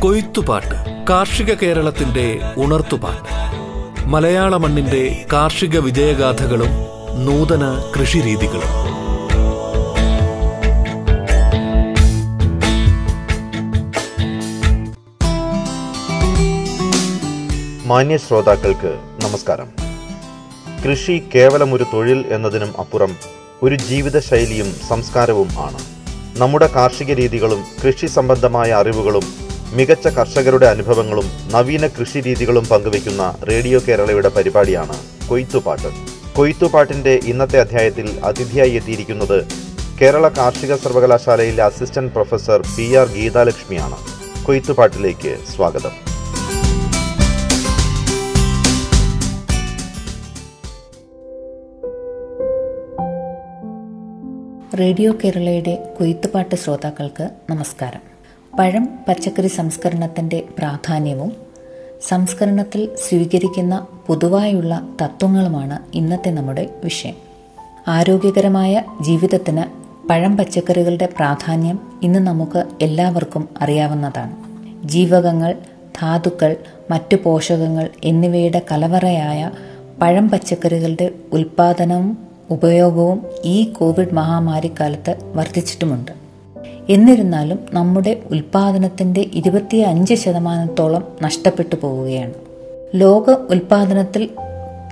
കൊയ്ത്തുപാട്ട് കാർഷിക കേരളത്തിന്റെ ഉണർത്തുപാട്ട്. മലയാള മണ്ണിന്റെ കാർഷിക വിജയഗാഥകളും നൂതന കൃഷിരീതികളും. മാന്യ ശ്രോതാക്കൾക്ക് നമസ്കാരം. കൃഷി കേവലം ഒരു തൊഴിൽ എന്നതിനും അപ്പുറം ഒരു ജീവിതശൈലിയും സംസ്കാരവും ആണ്. നമ്മുടെ കാർഷിക രീതികളും കൃഷി സംബന്ധമായ അറിവുകളും മികച്ച കർഷകരുടെ അനുഭവങ്ങളും നവീന കൃഷി രീതികളും പങ്കുവയ്ക്കുന്ന റേഡിയോ കേരളയുടെ പരിപാടിയാണ് കൊയ്ത്തുപാട്ട്. കൊയ്ത്തുപാട്ടിന്റെ ഇന്നത്തെ അധ്യായത്തിൽ അതിഥിയായി എത്തിയിരിക്കുന്നത് കേരള കാർഷിക സർവകലാശാലയിലെ അസിസ്റ്റന്റ് പ്രൊഫസർ പി ആർ ഗീതാലക്ഷ്മിയാണ്. കൊയ്ത്തുപാട്ടിലേക്ക് സ്വാഗതം. റേഡിയോ കേരളയുടെ കൊയ്ത്തുപാട്ട് ശ്രോതാക്കൾക്ക് നമസ്കാരം. പഴം പച്ചക്കറി സംസ്കരണത്തിന്റെ പ്രാധാന്യവും സംസ്കരണത്തിൽ സ്വീകരിക്കുന്ന പൊതുവായുള്ള തത്വങ്ങളുമാണ് ഇന്നത്തെ നമ്മുടെ വിഷയം. ആരോഗ്യകരമായ ജീവിതത്തിന് പഴം പച്ചക്കറികളുടെ പ്രാധാന്യം ഇന്ന് നമുക്ക് എല്ലാവർക്കും അറിയാവുന്നതാണ്. ജീവകങ്ങൾ ധാതുക്കൾ മറ്റു പോഷകങ്ങൾ എന്നിവയുടെ കലവറയായ പഴം പച്ചക്കറികളുടെ ഉൽപാദനവും ഉപയോഗവും ഈ കോവിഡ് മഹാമാരിക്കാലത്ത് വർദ്ധിച്ചിട്ടുമുണ്ട്. എന്നിരുന്നാലും നമ്മുടെ ഉൽപാദനത്തിന്റെ ഇരുപത്തി അഞ്ച് ശതമാനത്തോളം നഷ്ടപ്പെട്ടു പോവുകയാണ്. ലോക ഉൽപാദനത്തിൽ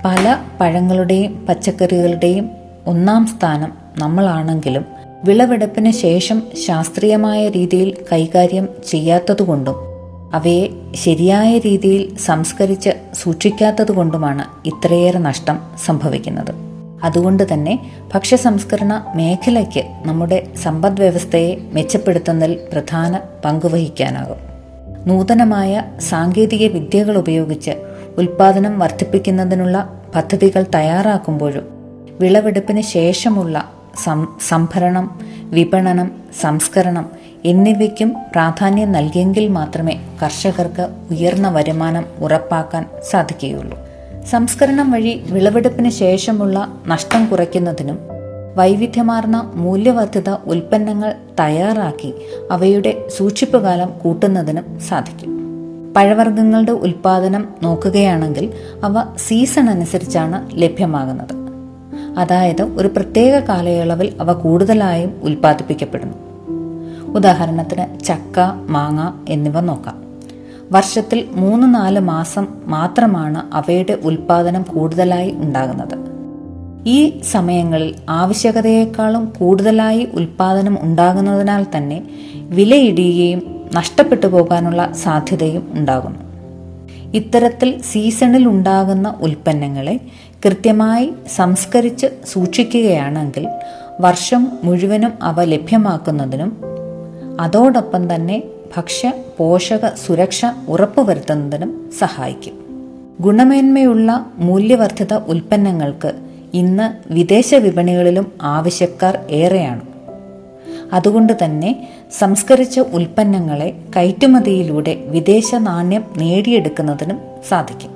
പല പഴങ്ങളുടെയും പച്ചക്കറികളുടെയും ഒന്നാം സ്ഥാനം നമ്മളാണെങ്കിലും വിളവെടുപ്പിന് ശേഷം ശാസ്ത്രീയമായ രീതിയിൽ കൈകാര്യം ചെയ്യാത്തതുകൊണ്ടും അവയെ ശരിയായ രീതിയിൽ സംസ്കരിച്ച് സൂക്ഷിക്കാത്തതുകൊണ്ടുമാണ് ഇത്രയേറെ നഷ്ടം സംഭവിക്കുന്നത്. അതുകൊണ്ട് തന്നെ ഭക്ഷ്യസംസ്കരണ മേഖലയ്ക്ക് നമ്മുടെ സമ്പദ് വ്യവസ്ഥയെ മെച്ചപ്പെടുത്തുന്നതിൽ പ്രധാന പങ്കുവഹിക്കാനാകും നൂതനമായ സാങ്കേതിക വിദ്യകൾ ഉപയോഗിച്ച് ഉൽപാദനം വർദ്ധിപ്പിക്കുന്നതിനുള്ള പദ്ധതികൾ തയ്യാറാക്കുമ്പോഴും വിളവെടുപ്പിന് ശേഷമുള്ള സംഭരണം വിപണനം സംസ്കരണം എന്നിവയ്ക്കും പ്രാധാന്യം നൽകിയെങ്കിൽ മാത്രമേ കർഷകർക്ക് ഉയർന്ന വരുമാനം ഉറപ്പാക്കാൻ സാധിക്കുകയുള്ളൂ. സംസ്കരണം വഴി വിളവെടുപ്പിന് ശേഷമുള്ള നഷ്ടം കുറയ്ക്കുന്നതിനും വൈവിധ്യമാർന്ന മൂല്യവർദ്ധിത ഉൽപ്പന്നങ്ങൾ തയ്യാറാക്കി അവയുടെ സൂക്ഷിപ്പ് കാലം കൂട്ടുന്നതിനും സാധിക്കും. പഴവർഗങ്ങളുടെ ഉൽപാദനം നോക്കുകയാണെങ്കിൽ അവ സീസൺ അനുസരിച്ചാണ് ലഭ്യമാകുന്നത്. അതായത് ഒരു പ്രത്യേക കാലയളവിൽ അവ കൂടുതലായും ഉൽപ്പാദിപ്പിക്കപ്പെടുന്നു. ഉദാഹരണത്തിന് ചക്ക മാങ്ങ എന്നിവ നോക്കാം. വർഷത്തിൽ മൂന്ന് നാല് മാസം മാത്രമാണ് അവയുടെ ഉൽപാദനം കൂടുതലായി ഉണ്ടാകുന്നത്. ഈ സമയങ്ങളിൽ ആവശ്യകതയേക്കാളും കൂടുതലായി ഉൽപാദനം ഉണ്ടാകുന്നതിനാൽ തന്നെ വിലയിടിയുകയും നഷ്ടപ്പെട്ടു പോകാനുള്ള സാധ്യതയും ഉണ്ടാകുന്നു. ഇത്തരത്തിൽ സീസണിൽ ഉണ്ടാകുന്ന ഉൽപ്പന്നങ്ങളെ കൃത്യമായി സംസ്കരിച്ച് സൂക്ഷിക്കുകയാണെങ്കിൽ വർഷം മുഴുവനും അവ ലഭ്യമാക്കുന്നതിനും അതോടൊപ്പം തന്നെ ഭക്ഷ്യ പോഷക സുരക്ഷ ഉറപ്പുവരുത്തുന്നതിനും സഹായിക്കും. ഗുണമേന്മയുള്ള മൂല്യവർദ്ധിത ഉൽപ്പന്നങ്ങൾക്ക് ഇന്ന് വിദേശ വിപണികളിലും ആവശ്യക്കാർ ഏറെയാണ്. അതുകൊണ്ട് തന്നെ സംസ്കരിച്ച ഉൽപ്പന്നങ്ങളെ കയറ്റുമതിയിലൂടെ വിദേശ നാണ്യം നേടിയെടുക്കുന്നതിനും സാധിക്കും.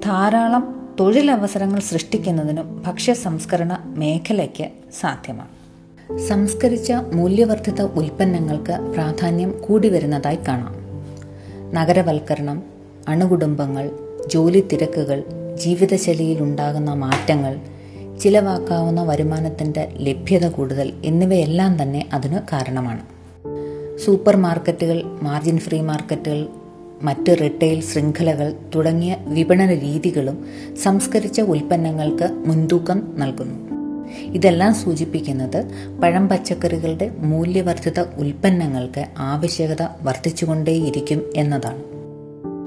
ധാരാളം തൊഴിലവസരങ്ങൾ സൃഷ്ടിക്കുന്നതിനും ഭക്ഷ്യ സംസ്കരണ മേഖലയ്ക്ക് സാധ്യമാണ്. സംസ്കരിച്ച മൂല്യവർദ്ധിത ഉൽപ്പന്നങ്ങൾക്ക് പ്രാധാന്യം കൂടി വരുന്നതായി കാണാം. നഗരവൽക്കരണം അണുകുടുംബങ്ങൾ ജോലി തിരക്കുകൾ ജീവിതശൈലിയിൽ ഉണ്ടാകുന്ന മാറ്റങ്ങൾ ചിലവാക്കാവുന്ന വരുമാനത്തിന്റെ ലഭ്യത കൂടുതൽ എന്നിവയെല്ലാം തന്നെ അതിന് കാരണമാണ്. സൂപ്പർ മാർക്കറ്റുകൾ മാർജിൻ ഫ്രീ മാർക്കറ്റുകൾ മറ്റ് റിട്ടെയിൽ ശൃംഖലകൾ തുടങ്ങിയ വിപണന രീതികളും സംസ്കരിച്ച ഉൽപ്പന്നങ്ങൾക്ക് മുൻതൂക്കം നൽകുന്നു. ഇതെല്ലാം സൂചിപ്പിക്കുന്നത് പഴം പച്ചക്കറികളുടെ മൂല്യവർദ്ധിത ഉൽപ്പന്നങ്ങൾക്ക് ആവശ്യകത വർദ്ധിച്ചുകൊണ്ടേയിരിക്കും എന്നതാണ്.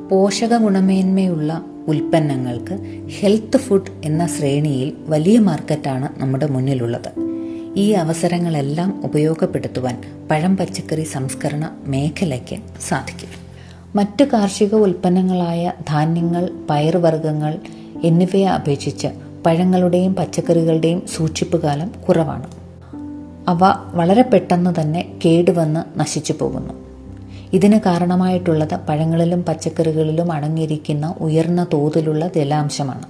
പോഷക ഗുണമേന്മയുള്ള ഉൽപ്പന്നങ്ങൾക്ക് ഹെൽത്ത് ഫുഡ് എന്ന ശ്രേണിയിൽ വലിയ മാർക്കറ്റാണ് നമ്മുടെ മുന്നിലുള്ളത്. ഈ അവസരങ്ങളെല്ലാം ഉപയോഗപ്പെടുത്തുവാൻ പഴം പച്ചക്കറി സംസ്കരണ മേഖലയ്ക്ക് സാധിക്കും. മറ്റ് കാർഷിക ഉൽപ്പന്നങ്ങളായ ധാന്യങ്ങൾ പയറുവർഗങ്ങൾ എന്നിവയെ അപേക്ഷിച്ച് പഴങ്ങളുടെയും പച്ചക്കറികളുടെയും സൂക്ഷിപ്പ് കാലം കുറവാണ്. അവ വളരെ പെട്ടെന്ന് തന്നെ കേടുവന്ന് നശിച്ചു പോകുന്നു. ഇതിന് കാരണമായിട്ടുള്ളത് പഴങ്ങളിലും പച്ചക്കറികളിലും അടങ്ങിയിരിക്കുന്ന ഉയർന്ന തോതിലുള്ള ജലാംശമാണ്.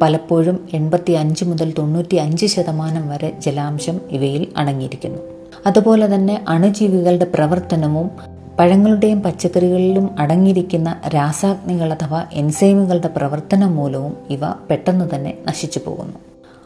പലപ്പോഴും എൺപത്തി അഞ്ച് മുതൽ തൊണ്ണൂറ്റി അഞ്ച് ശതമാനം വരെ ജലാംശം ഇവയിൽ അടങ്ങിയിരിക്കുന്നു. അതുപോലെ തന്നെ അണുജീവികളുടെ പ്രവർത്തനവും പഴങ്ങളുടെയും പച്ചക്കറികളിലും അടങ്ങിയിരിക്കുന്ന രാസാഗ്നികൾ അഥവാ എൻസൈമുകളുടെ പ്രവർത്തനം മൂലവും ഇവ പെട്ടെന്ന് തന്നെ നശിച്ചു പോകുന്നു.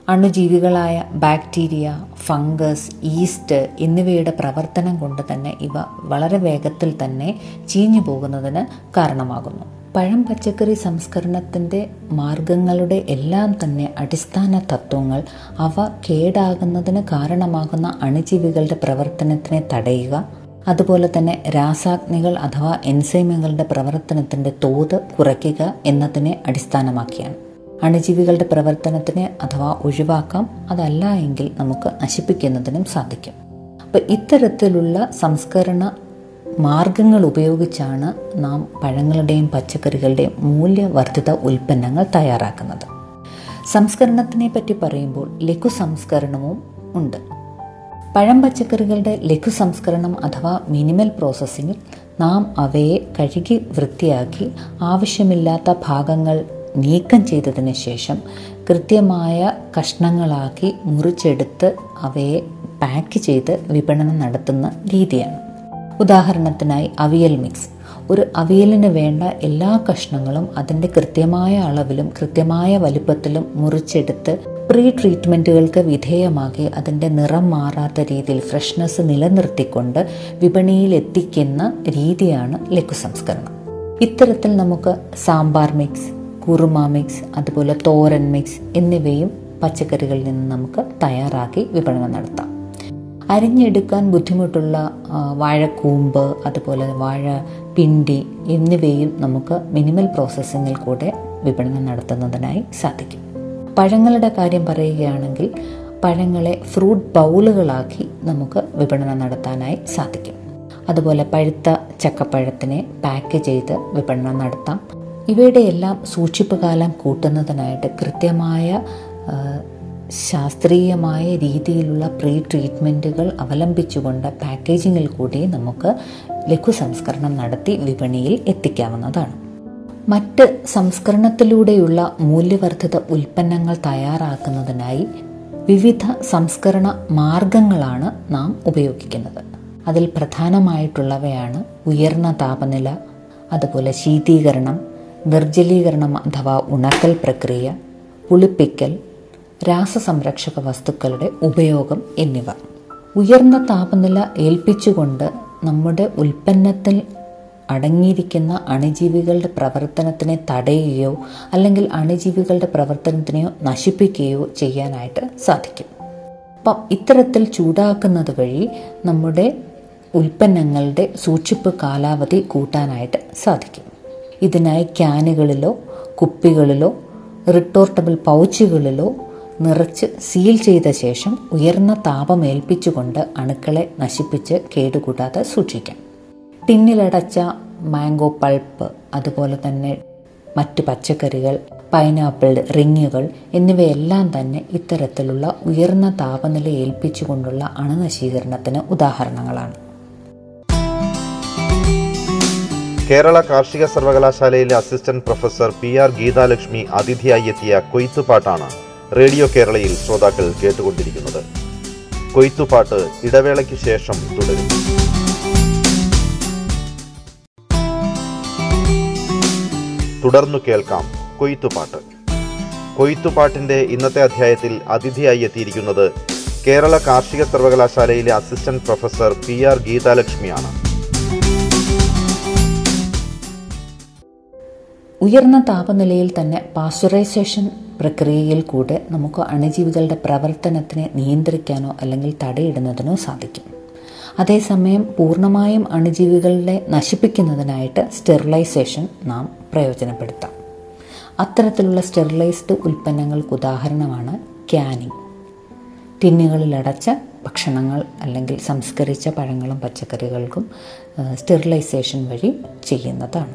അണുജീവികളായ ബാക്ടീരിയ ഫംഗസ് ഈസ്റ്റ് എന്നിവയുടെ പ്രവർത്തനം കൊണ്ട് തന്നെ ഇവ വളരെ വേഗത്തിൽ തന്നെ ചീഞ്ഞു പോകുന്നതിന് കാരണമാകുന്നു. പഴം പച്ചക്കറി സംസ്കരണത്തിന്റെ മാർഗങ്ങളുടെ എല്ലാം തന്നെ അടിസ്ഥാന തത്വങ്ങൾ അവ കേടാകുന്നതിന് കാരണമാകുന്ന അണുജീവികളുടെ പ്രവർത്തനത്തിനെ തടയുക അതുപോലെ തന്നെ രാസാഗ്നികൾ അഥവാ എൻസൈമുകളുടെ പ്രവർത്തനത്തിന്റെ തോത് കുറയ്ക്കുക എന്നതിനെ അടിസ്ഥാനമാക്കിയാണ്. അണുജീവികളുടെ പ്രവർത്തനത്തിനെ അഥവാ ഒഴിവാക്കാം അതല്ല എങ്കിൽ നമുക്ക് നശിപ്പിക്കുന്നതിനും സാധിക്കും. അപ്പം ഇത്തരത്തിലുള്ള സംസ്കരണ മാർഗങ്ങൾ ഉപയോഗിച്ചാണ് നാം പഴങ്ങളുടെയും പച്ചക്കറികളുടെയും മൂല്യവർദ്ധിത ഉൽപ്പന്നങ്ങൾ തയ്യാറാക്കുന്നത്. സംസ്കരണത്തിനെ പറ്റി പറയുമ്പോൾ ലഘു സംസ്കരണവും ഉണ്ട്. പഴം പച്ചക്കറികളുടെ ലഘു സംസ്കരണം അഥവാ മിനിമൽ പ്രോസസ്സിങ്ങിൽ നാം അവയെ കഴുകി വൃത്തിയാക്കി ആവശ്യമില്ലാത്ത ഭാഗങ്ങൾ നീക്കം ചെയ്തതിന് ശേഷം കൃത്യമായ കഷ്ണങ്ങളാക്കി മുറിച്ചെടുത്ത് അവയെ പാക്ക് ചെയ്ത് വിപണനം നടത്തുന്ന രീതിയാണ്. ഉദാഹരണത്തിനായി അവിയൽ മിക്സ് ഒരു അവിയലിന് വേണ്ട എല്ലാ കഷ്ണങ്ങളും അതിന്റെ കൃത്യമായ അളവിലും കൃത്യമായ വലിപ്പത്തിലും മുറിച്ചെടുത്ത് പ്രീ ട്രീറ്റ്മെന്റുകൾക്ക് വിധേയമാക്കി അതിന്റെ നിറം മാറാത്ത രീതിയിൽ ഫ്രഷ്നെസ് നിലനിർത്തിക്കൊണ്ട് വിപണിയിൽ എത്തിക്കുന്ന രീതിയാണ് ലഘു സംസ്കരണം ഇത്തരത്തിൽ നമുക്ക് സാമ്പാർ മിക്സ് കുറുമ മിക്സ് അതുപോലെ തോരൻ മിക്സ് എന്നിവയും പച്ചക്കറികളിൽ നിന്ന് നമുക്ക് തയ്യാറാക്കി വിപണനം നടത്താം. അരിഞ്ഞെടുക്കാൻ ബുദ്ധിമുട്ടുള്ള വാഴക്കൂമ്പ് അതുപോലെ വാഴ പിണ്ടി എന്നിവയും നമുക്ക് മിനിമൽ പ്രോസസ്സിങ്ങിൽ കൂടെ വിപണനം നടത്തുന്നതിനായി സാധിക്കും. പഴങ്ങളുടെ കാര്യം പറയുകയാണെങ്കിൽ പഴങ്ങളെ ഫ്രൂട്ട് ബൗളുകളാക്കി നമുക്ക് വിപണനം നടത്താനായി സാധിക്കും. അതുപോലെ പഴുത്ത ചക്കപ്പഴത്തിനെ പാക്ക് ചെയ്ത് വിപണനം നടത്താം. ഇവയുടെ എല്ലാം സൂക്ഷിപ്പ് കാലം കൂട്ടുന്നതിനായിട്ട് കൃത്യമായ ശാസ്ത്രീയമായ രീതിയിലുള്ള പ്രീ ട്രീറ്റ്മെന്റുകൾ അവലംബിച്ചുകൊണ്ട് പാക്കേജിങ്ങിൽ കൂടി നമുക്ക് ലഘു സംസ്കരണം നടത്തി വിപണിയിൽ എത്തിക്കാവുന്നതാണ്. മറ്റ് സംസ്കരണത്തിലൂടെയുള്ള മൂല്യവർദ്ധിത ഉൽപ്പന്നങ്ങൾ തയ്യാറാക്കുന്നതിനായി വിവിധ സംസ്കരണ മാർഗങ്ങളാണ് നാം ഉപയോഗിക്കുന്നത്. അതിൽ പ്രധാനമായിട്ടുള്ളവയാണ് ഉയർന്ന താപനില അതുപോലെ ശീതീകരണം നിർജലീകരണം അഥവാ ഉണക്കൽ പ്രക്രിയ പുളിപ്പിക്കൽ രാസസംരക്ഷക വസ്തുക്കളുടെ ഉപയോഗം എന്നിവ. ഉയർന്ന താപനില ഏൽപ്പിച്ചുകൊണ്ട് നമ്മുടെ ഉൽപ്പന്നത്തിൽ അടങ്ങിയിരിക്കുന്ന അണുജീവികളുടെ പ്രവർത്തനത്തിനെ തടയുകയോ അല്ലെങ്കിൽ അണുജീവികളുടെ പ്രവർത്തനത്തിനെയോ നശിപ്പിക്കുകയോ ചെയ്യാനായിട്ട് സാധിക്കും. അപ്പം ഇത്തരത്തിൽ ചൂടാക്കുന്നത് വഴി നമ്മുടെ ഉൽപ്പന്നങ്ങളുടെ സൂക്ഷിപ്പ് കാലാവധി കൂട്ടാനായിട്ട് സാധിക്കും. ഇതിനായി ക്യാനുകളിലോ കുപ്പികളിലോ റിട്ടോർട്ടബിൾ പൗച്ചുകളിലോ നിറച്ച് സീൽ ചെയ്ത ശേഷം ഉയർന്ന താപമേൽപ്പിച്ചുകൊണ്ട് അണുക്കളെ നശിപ്പിച്ച് കേടുകൂടാതെ സൂക്ഷിക്കാം. ടിന്നിലടച്ച മാംഗോ പൾപ്പ് അതുപോലെ തന്നെ മറ്റ് പച്ചക്കറികൾ പൈനാപ്പിൾ റിങ്ങുകൾ എന്നിവയെല്ലാം തന്നെ ഇത്തരത്തിലുള്ള ഉയർന്ന താപനില ഏൽപ്പിച്ചുകൊണ്ടുള്ള അണുനശീകരണത്തിന് ഉദാഹരണങ്ങളാണ്. കേരള കാർഷിക സർവകലാശാലയിലെ assistant professor P R Geethalakshmi അതിഥിയായി എത്തിയ കൊയ്ത്തുപാട്ടാണ് റേഡിയോ കേരളയിൽ ശ്രോതാക്കൾ കേട്ടുകൊണ്ടിരിക്കുന്നത്. കൊയ്ത്തുപാട്ട് ഇടവേളയ്ക്ക് ശേഷം തുടരും. തുടർന്നു കേൾക്കാം കൊയ്ത്തുപാട്ട്. കൊയ്ത്തുപാട്ടിന്റെ ഇന്നത്തെ അധ്യായത്തിൽ അതിഥിയായി എത്തിയിരിക്കുന്നത് കേരള കാർഷിക സർവകലാശാലയിലെ അസിസ്റ്റന്റ് പ്രൊഫസർ പി ആർ ഗീതാലക്ഷ്മിയാണ്. ഉയർന്ന താപനിലയിൽ തന്നെ പാസ്ചറൈസേഷൻ പ്രക്രിയയിൽ കൂടെ നമുക്ക് അണുജീവികളുടെ പ്രവർത്തനത്തിനെ നിയന്ത്രിക്കാനോ അല്ലെങ്കിൽ തടയിടുന്നതിനോ സാധിക്കും. അതേസമയം പൂർണമായും അണുജീവികളെ നശിപ്പിക്കുന്നതിനായിട്ട് സ്റ്റെറിലൈസേഷൻ നാം പ്രയോജനപ്പെടുത്താം. അത്തരത്തിലുള്ള സ്റ്റെറിലൈസ്ഡ് ഉൽപ്പന്നങ്ങൾക്ക് ഉദാഹരണമാണ് ക്യാനിങ്. ടിന്നുകളിലടച്ച ഭക്ഷണങ്ങൾ അല്ലെങ്കിൽ സംസ്കരിച്ച പഴങ്ങളും പച്ചക്കറികൾക്കും സ്റ്റെറിലൈസേഷൻ വഴി ചെയ്യുന്നതാണ്.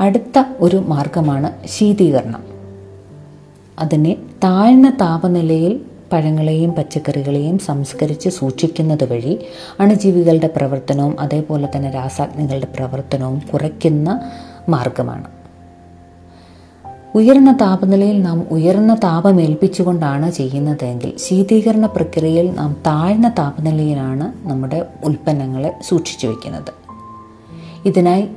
അടുത്ത ഒരു മാർഗമാണ് ശീതീകരണം. അതിനെ താഴ്ന്ന താപനിലയിൽ പഴങ്ങളെയും പച്ചക്കറികളെയും സംസ്കരിച്ച് സൂക്ഷിക്കുന്നത് വഴി അണുജീവികളുടെ പ്രവർത്തനവും അതേപോലെ തന്നെ രാസാഗ്നികളുടെ പ്രവർത്തനവും കുറയ്ക്കുന്ന മാർഗമാണ്. ഉയർന്ന താപനിലയിൽ നാം ഉയർന്ന താപം ഏൽപ്പിച്ചുകൊണ്ടാണ് ചെയ്യുന്നതെങ്കിൽ ശീതീകരണ പ്രക്രിയയിൽ നാം താഴ്ന്ന താപനിലയിലാണ് നമ്മുടെ ഉൽപ്പന്നങ്ങളെ സൂക്ഷിച്ചു വയ്ക്കുന്നത് ഇതിനായി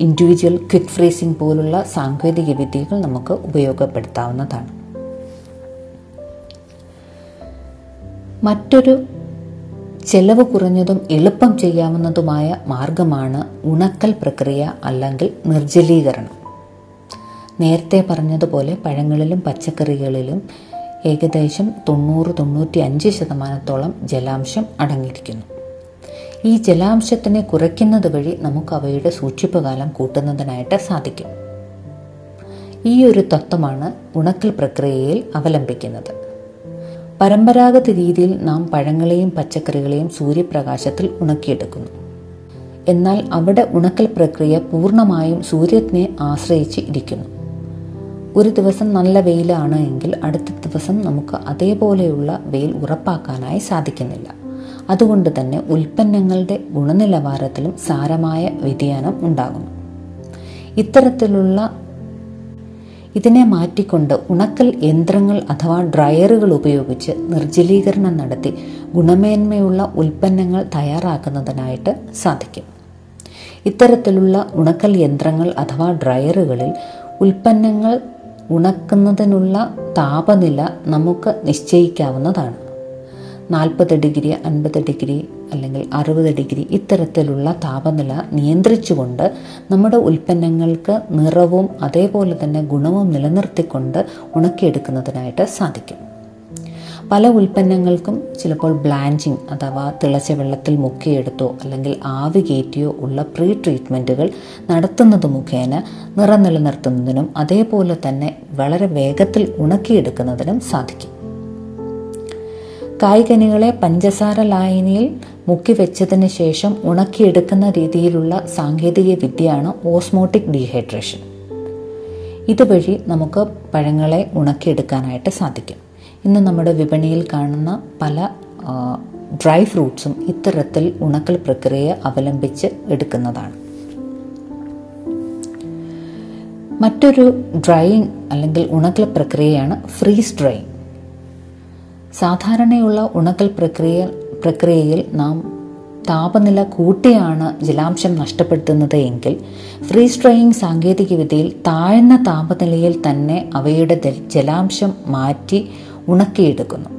ഇൻഡിവിജ്വൽ ക്വിക്ക് ഫ്രീസിംഗ് പോലുള്ള സാങ്കേതിക വിദ്യകൾ നമുക്ക് ഉപയോഗപ്പെടുത്താവുന്നതാണ്. മറ്റൊരു ചെലവ് കുറഞ്ഞതും എളുപ്പം ചെയ്യാവുന്നതുമായ മാർഗമാണ് ഉണക്കൽ പ്രക്രിയ അല്ലെങ്കിൽ നിർജലീകരണം. നേരത്തെ പറഞ്ഞതുപോലെ പഴങ്ങളിലും പച്ചക്കറികളിലും ഏകദേശം തൊണ്ണൂറ് തൊണ്ണൂറ്റി അഞ്ച് ശതമാനത്തോളം ജലാംശം അടങ്ങിയിരിക്കുന്നു. ഈ ജലാംശത്തിനെ കുറയ്ക്കുന്നത് വഴി നമുക്ക് അവയുടെ സൂക്ഷിപ്പ് കാലം കൂട്ടുന്നതിനായിട്ട് സാധിക്കും. ഈ ഒരു തത്വമാണ് ഉണക്കൽ പ്രക്രിയയിൽ അവലംബിക്കുന്നത്. പരമ്പരാഗത രീതിയിൽ നാം പഴങ്ങളെയും പച്ചക്കറികളെയും സൂര്യപ്രകാശത്തിൽ ഉണക്കിയെടുക്കുന്നു. എന്നാൽ അവിടെ ഉണക്കൽ പ്രക്രിയ പൂർണമായും സൂര്യനെ ആശ്രയിച്ച് ഇരിക്കുന്നു. ഒരു ദിവസം നല്ല വെയിലാണ് എങ്കിൽ അടുത്ത ദിവസം നമുക്ക് അതേപോലെയുള്ള വെയിൽ ഉറപ്പാക്കാനായി സാധിക്കുന്നില്ല. അതുകൊണ്ട് തന്നെ ഉൽപ്പന്നങ്ങളുടെ ഗുണനിലവാരത്തിലും സാരമായ വ്യതിയാനം ഉണ്ടാകുന്നു. ഇത്തരത്തിലുള്ള ഇതിനെ മാറ്റിക്കൊണ്ട് ഉണക്കൽ യന്ത്രങ്ങൾ അഥവാ ഡ്രയറുകൾ ഉപയോഗിച്ച് നിർജലീകരണം നടത്തി ഗുണമേന്മയുള്ള ഉൽപ്പന്നങ്ങൾ തയ്യാറാക്കുന്നതിനായിട്ട് സാധിക്കും. ഇത്തരത്തിലുള്ള ഉണക്കൽ യന്ത്രങ്ങൾ അഥവാ ഡ്രയറുകളിൽ ഉൽപ്പന്നങ്ങൾ ഉണക്കുന്നതിനുള്ള താപനില നമുക്ക് നിശ്ചയിക്കാവുന്നതാണ്. നാൽപ്പത് ഡിഗ്രി അൻപത് ഡിഗ്രി അല്ലെങ്കിൽ അറുപത് ഡിഗ്രി ഇത്തരത്തിലുള്ള താപനില നിയന്ത്രിച്ചുകൊണ്ട് നമ്മുടെ ഉൽപ്പന്നങ്ങൾക്ക് നിറവും അതേപോലെ തന്നെ ഗുണവും നിലനിർത്തിക്കൊണ്ട് ഉണക്കിയെടുക്കുന്നതിനായിട്ട് സാധിക്കും. പല ഉൽപ്പന്നങ്ങൾക്കും ചിലപ്പോൾ ബ്ലാഞ്ചിങ് അഥവാ തിളച്ച വെള്ളത്തിൽ മുക്കിയെടുത്തോ അല്ലെങ്കിൽ ആവി കയറ്റിയോ ഉള്ള പ്രീ ട്രീറ്റ്മെന്റുകൾ നടത്തുന്നത് മുഖേന നിറം നിലനിർത്തുന്നതിനും അതേപോലെ തന്നെ വളരെ വേഗത്തിൽ ഉണക്കിയെടുക്കുന്നതിനും സാധിക്കും. കായ്കനികളെ പഞ്ചസാര ലായനിയിൽ മുക്കി വെച്ചതിന് ശേഷം ഉണക്കിയെടുക്കുന്ന രീതിയിലുള്ള സാങ്കേതിക വിദ്യയാണ് ഓസ്മോട്ടിക് ഡീഹൈഡ്രേഷൻ. ഇതുവഴി നമുക്ക് പഴങ്ങളെ ഉണക്കിയെടുക്കാനായിട്ട് സാധിക്കും. ഇന്ന് നമ്മുടെ വിപണിയിൽ കാണുന്ന പല ഡ്രൈ ഫ്രൂട്ട്സും ഇത്തരത്തിൽ ഉണക്കൽ പ്രക്രിയയെ അവലംബിച്ച് എടുക്കുന്നതാണ്. മറ്റൊരു ഡ്രൈയിങ് അല്ലെങ്കിൽ ഉണക്കൽ പ്രക്രിയയാണ് ഫ്രീസ് ഡ്രൈയിങ്. സാധാരണയുള്ള ഉണക്കൽ പ്രക്രിയ പ്രക്രിയയിൽ നാം താപനില കൂട്ടിയാണ് ജലാംശം നഷ്ടപ്പെടുത്തുന്നത് എങ്കിൽ ഫ്രീ ഡ്രൈയിങ് സാങ്കേതികവിദ്യയിൽ താഴ്ന്ന താപനിലയിൽ തന്നെ അവയുടെ ജലാംശം മാറ്റി ഉണക്കിയെടുക്കുന്നു.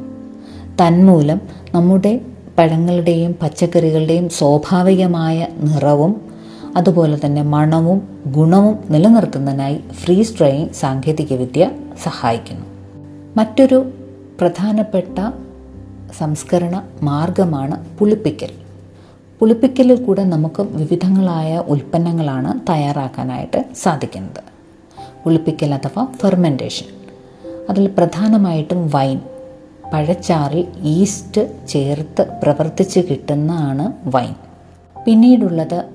തന്മൂലം നമ്മുടെ പഴങ്ങളുടെയും പച്ചക്കറികളുടെയും സ്വാഭാവികമായ നിറവും അതുപോലെ തന്നെ മണവും ഗുണവും നിലനിർത്തുന്നതിനായി ഫ്രീ ഡ്രൈയിങ് സാങ്കേതികവിദ്യ സഹായിക്കുന്നു. മറ്റൊരു പ്രധാനപ്പെട്ട സംസ്കരണ മാർഗമാണ് പുളിപ്പിക്കൽ. പുളിപ്പിക്കലിൽ കൂടെ നമുക്ക് വിവിധങ്ങളായ ഉൽപ്പന്നങ്ങളാണ് തയ്യാറാക്കാനായിട്ട് സാധിക്കുന്നത്. പുളിപ്പിക്കൽ അഥവാ ഫെർമെന്റേഷൻ അതിൽ പ്രധാനമായിട്ടും വൈൻ പഴച്ചാറിൽ ഈസ്റ്റ് ചേർത്ത് പ്രവർത്തിച്ച് കിട്ടുന്നതാണ് വൈൻ പിന്നീടുള്ളത്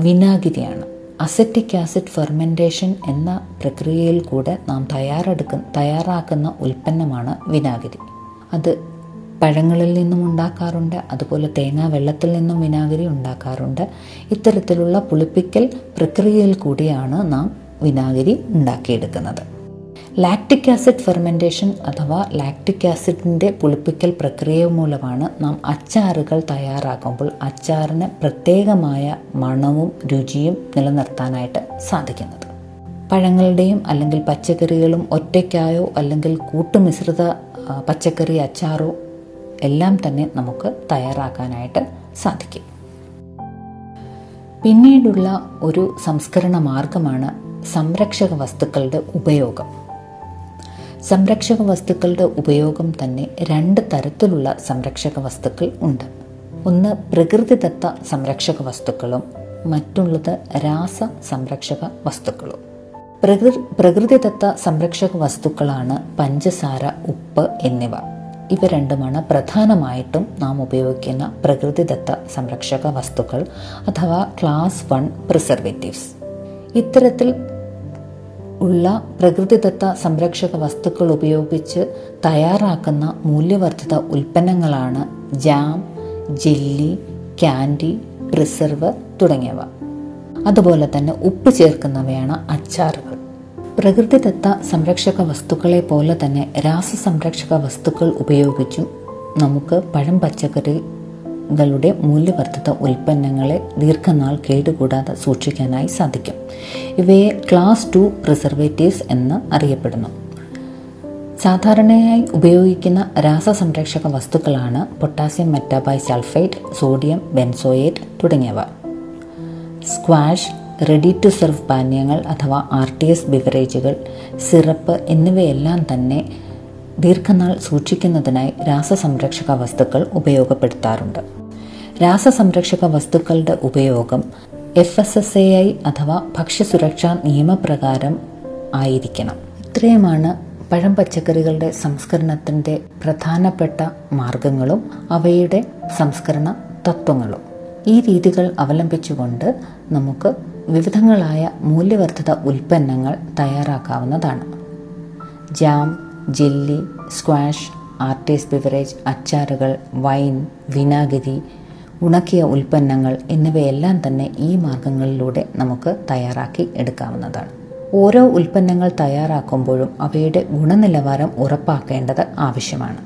വിനാഗിരിയാണ്. അസറ്റിക് ആസിഡ് ഫെർമെന്റേഷൻ എന്ന പ്രക്രിയയിൽ കൂടെ നാം തയ്യാറെടുക്ക തയ്യാറാക്കുന്ന ഉൽപ്പന്നമാണ് വിനാഗിരി. അത് പഴങ്ങളിൽ നിന്നും ഉണ്ടാക്കാറുണ്ട് അതുപോലെ തേങ്ങാ വെള്ളത്തിൽ നിന്നും വിനാഗിരി ഉണ്ടാക്കാറുണ്ട്. ഇത്തരത്തിലുള്ള പുളിപ്പിക്കൽ പ്രക്രിയയിൽ കൂടിയാണ് നാം വിനാഗിരി ഉണ്ടാക്കിയെടുക്കുന്നത്. ലാക്റ്റിക് ആസിഡ് ഫെർമെന്റേഷൻ അഥവാ ലാക്റ്റിക് ആസിഡിന്റെ പുളിപ്പിക്കൽ പ്രക്രിയ മൂലമാണ് നാം അച്ചാറുകൾ തയ്യാറാക്കുമ്പോൾ അച്ചാറിന് പ്രത്യേകമായ മണവും രുചിയും നിലനിർത്താനായിട്ട് സാധിക്കുന്നത്. പഴങ്ങളുടെയും അല്ലെങ്കിൽ പച്ചക്കറികളും ഒറ്റയ്ക്കായോ അല്ലെങ്കിൽ കൂട്ടുമിശ്രിത പച്ചക്കറി അച്ചാറോ എല്ലാം തന്നെ നമുക്ക് തയ്യാറാക്കാനായിട്ട് സാധിക്കും. പിന്നീടുള്ള ഒരു സംസ്കരണ മാർഗമാണ് സംരക്ഷക വസ്തുക്കളുടെ ഉപയോഗം. സംരക്ഷക വസ്തുക്കളുടെ ഉപയോഗം തന്നെ രണ്ട് തരത്തിലുള്ള സംരക്ഷക വസ്തുക്കൾ ഉണ്ട്. ഒന്ന് പ്രകൃതിദത്ത സംരക്ഷക വസ്തുക്കളും മറ്റുള്ളത് രാസ സംരക്ഷക വസ്തുക്കളും. പ്രകൃ പ്രകൃതിദത്ത സംരക്ഷക വസ്തുക്കളാണ് പഞ്ചസാര ഉപ്പ് എന്നിവ. ഇവ രണ്ടുമാണ് പ്രധാനമായിട്ടും നാം ഉപയോഗിക്കുന്ന പ്രകൃതിദത്ത സംരക്ഷക വസ്തുക്കൾ അഥവാ ക്ലാസ് വൺ പ്രിസർവേറ്റീവ്സ്. ഇത്തരത്തിൽ ഉള്ള പ്രകൃതിദത്ത സംരക്ഷക വസ്തുക്കൾ ഉപയോഗിച്ച് തയ്യാറാക്കുന്ന മൂല്യവർദ്ധിത ഉൽപ്പന്നങ്ങളാണ് ജാം ജെല്ലി ക്യാൻഡി പ്രിസർവ് തുടങ്ങിയവ. അതുപോലെ തന്നെ ഉപ്പ് ചേർക്കുന്നവയാണ് അച്ചാറുകൾ. പ്രകൃതിദത്ത സംരക്ഷക വസ്തുക്കളെ പോലെ തന്നെ രാസസംരക്ഷക വസ്തുക്കൾ ഉപയോഗിച്ചും നമുക്ക് പഴം പച്ചക്കറികളുടെ മൂല്യവർദ്ധിത ഉൽപ്പന്നങ്ങളെ ദീർഘനാൾ കേടുകൂടാതെ സൂക്ഷിക്കാനായി സാധിക്കും. ഇവയെ ക്ലാസ് ടു പ്രിസർവേറ്റീവ്സ് എന്ന് അറിയപ്പെടുന്നു. സാധാരണയായി ഉപയോഗിക്കുന്ന രാസസംരക്ഷക വസ്തുക്കളാണ് potassium metabisulphite sodium benzoate തുടങ്ങിയവ. സ്ക്വാഷ് റെഡി ടു സെർവ് പാനീയങ്ങൾ അഥവാ ആർ ടി എസ് ബിവറേജുകൾ സിറപ്പ് എന്നിവയെല്ലാം തന്നെ ദീർഘനാൾ സൂക്ഷിക്കുന്നതിനായി രാസസംരക്ഷക വസ്തുക്കൾ ഉപയോഗപ്പെടുത്താറുണ്ട്. രാസസംരക്ഷക വസ്തുക്കളുടെ ഉപയോഗം F S S A I അഥവാ ഭക്ഷ്യസുരക്ഷാ നിയമപ്രകാരം ആയിരിക്കണം. ഇത്രയുമാണ് പഴം പച്ചക്കറികളുടെ സംസ്കരണത്തിന്റെ പ്രധാനപ്പെട്ട മാർഗങ്ങളും അവയുടെ സംസ്കരണ തത്വങ്ങളും. ഈ രീതികൾ അവലംബിച്ചുകൊണ്ട് നമുക്ക് വിവിധങ്ങളായ മൂല്യവർദ്ധിത ഉൽപ്പന്നങ്ങൾ തയ്യാറാക്കാവുന്നതാണ്. Jam jelly squash R T S beverage അച്ചാറുകൾ wine വിനാഗിരി ഉണക്കിയ ഉൽപ്പന്നങ്ങൾ എന്നിവയെല്ലാം തന്നെ ഈ മാർഗങ്ങളിലൂടെ നമുക്ക് തയ്യാറാക്കി എടുക്കാവുന്നതാണ്. ഓരോ ഉൽപ്പന്നങ്ങൾ തയ്യാറാക്കുമ്പോഴും അവയുടെ ഗുണനിലവാരം ഉറപ്പാക്കേണ്ടത് ആവശ്യമാണ്.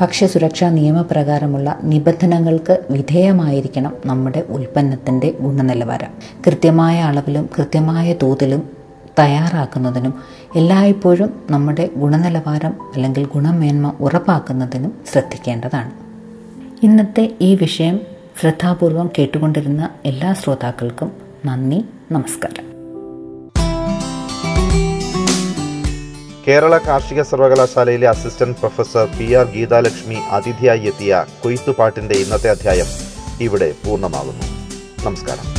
ഭക്ഷ്യസുരക്ഷാ നിയമപ്രകാരമുള്ള നിബന്ധനകൾക്ക് വിധേയമായിരിക്കണം നമ്മുടെ ഉൽപ്പന്നത്തിന്റെ ഗുണനിലവാരം. കൃത്യമായ അളവിലും കൃത്യമായ തോതിലും തയ്യാറാക്കുന്നതിനും എല്ലായ്പ്പോഴും നമ്മുടെ ഗുണനിലവാരം അല്ലെങ്കിൽ ഗുണമേന്മ ഉറപ്പാക്കുന്നതിനും ശ്രദ്ധിക്കേണ്ടതാണ്. ഇന്നത്തെ ഈ വിഷയം ശ്രദ്ധാപൂർവം കേട്ടുകൊണ്ടിരുന്ന എല്ലാ ശ്രോതാക്കൾക്കും നന്ദി നമസ്കാരം. കേരള കാർഷിക സർവകലാശാലയിലെ assistant professor P R Geethalakshmi അതിഥിയായി എത്തിയ കൊയ്ത്തുപാട്ടിന്റെ ഇന്നത്തെ അധ്യായം ഇവിടെ പൂർണമാകുന്നു. നമസ്കാരം.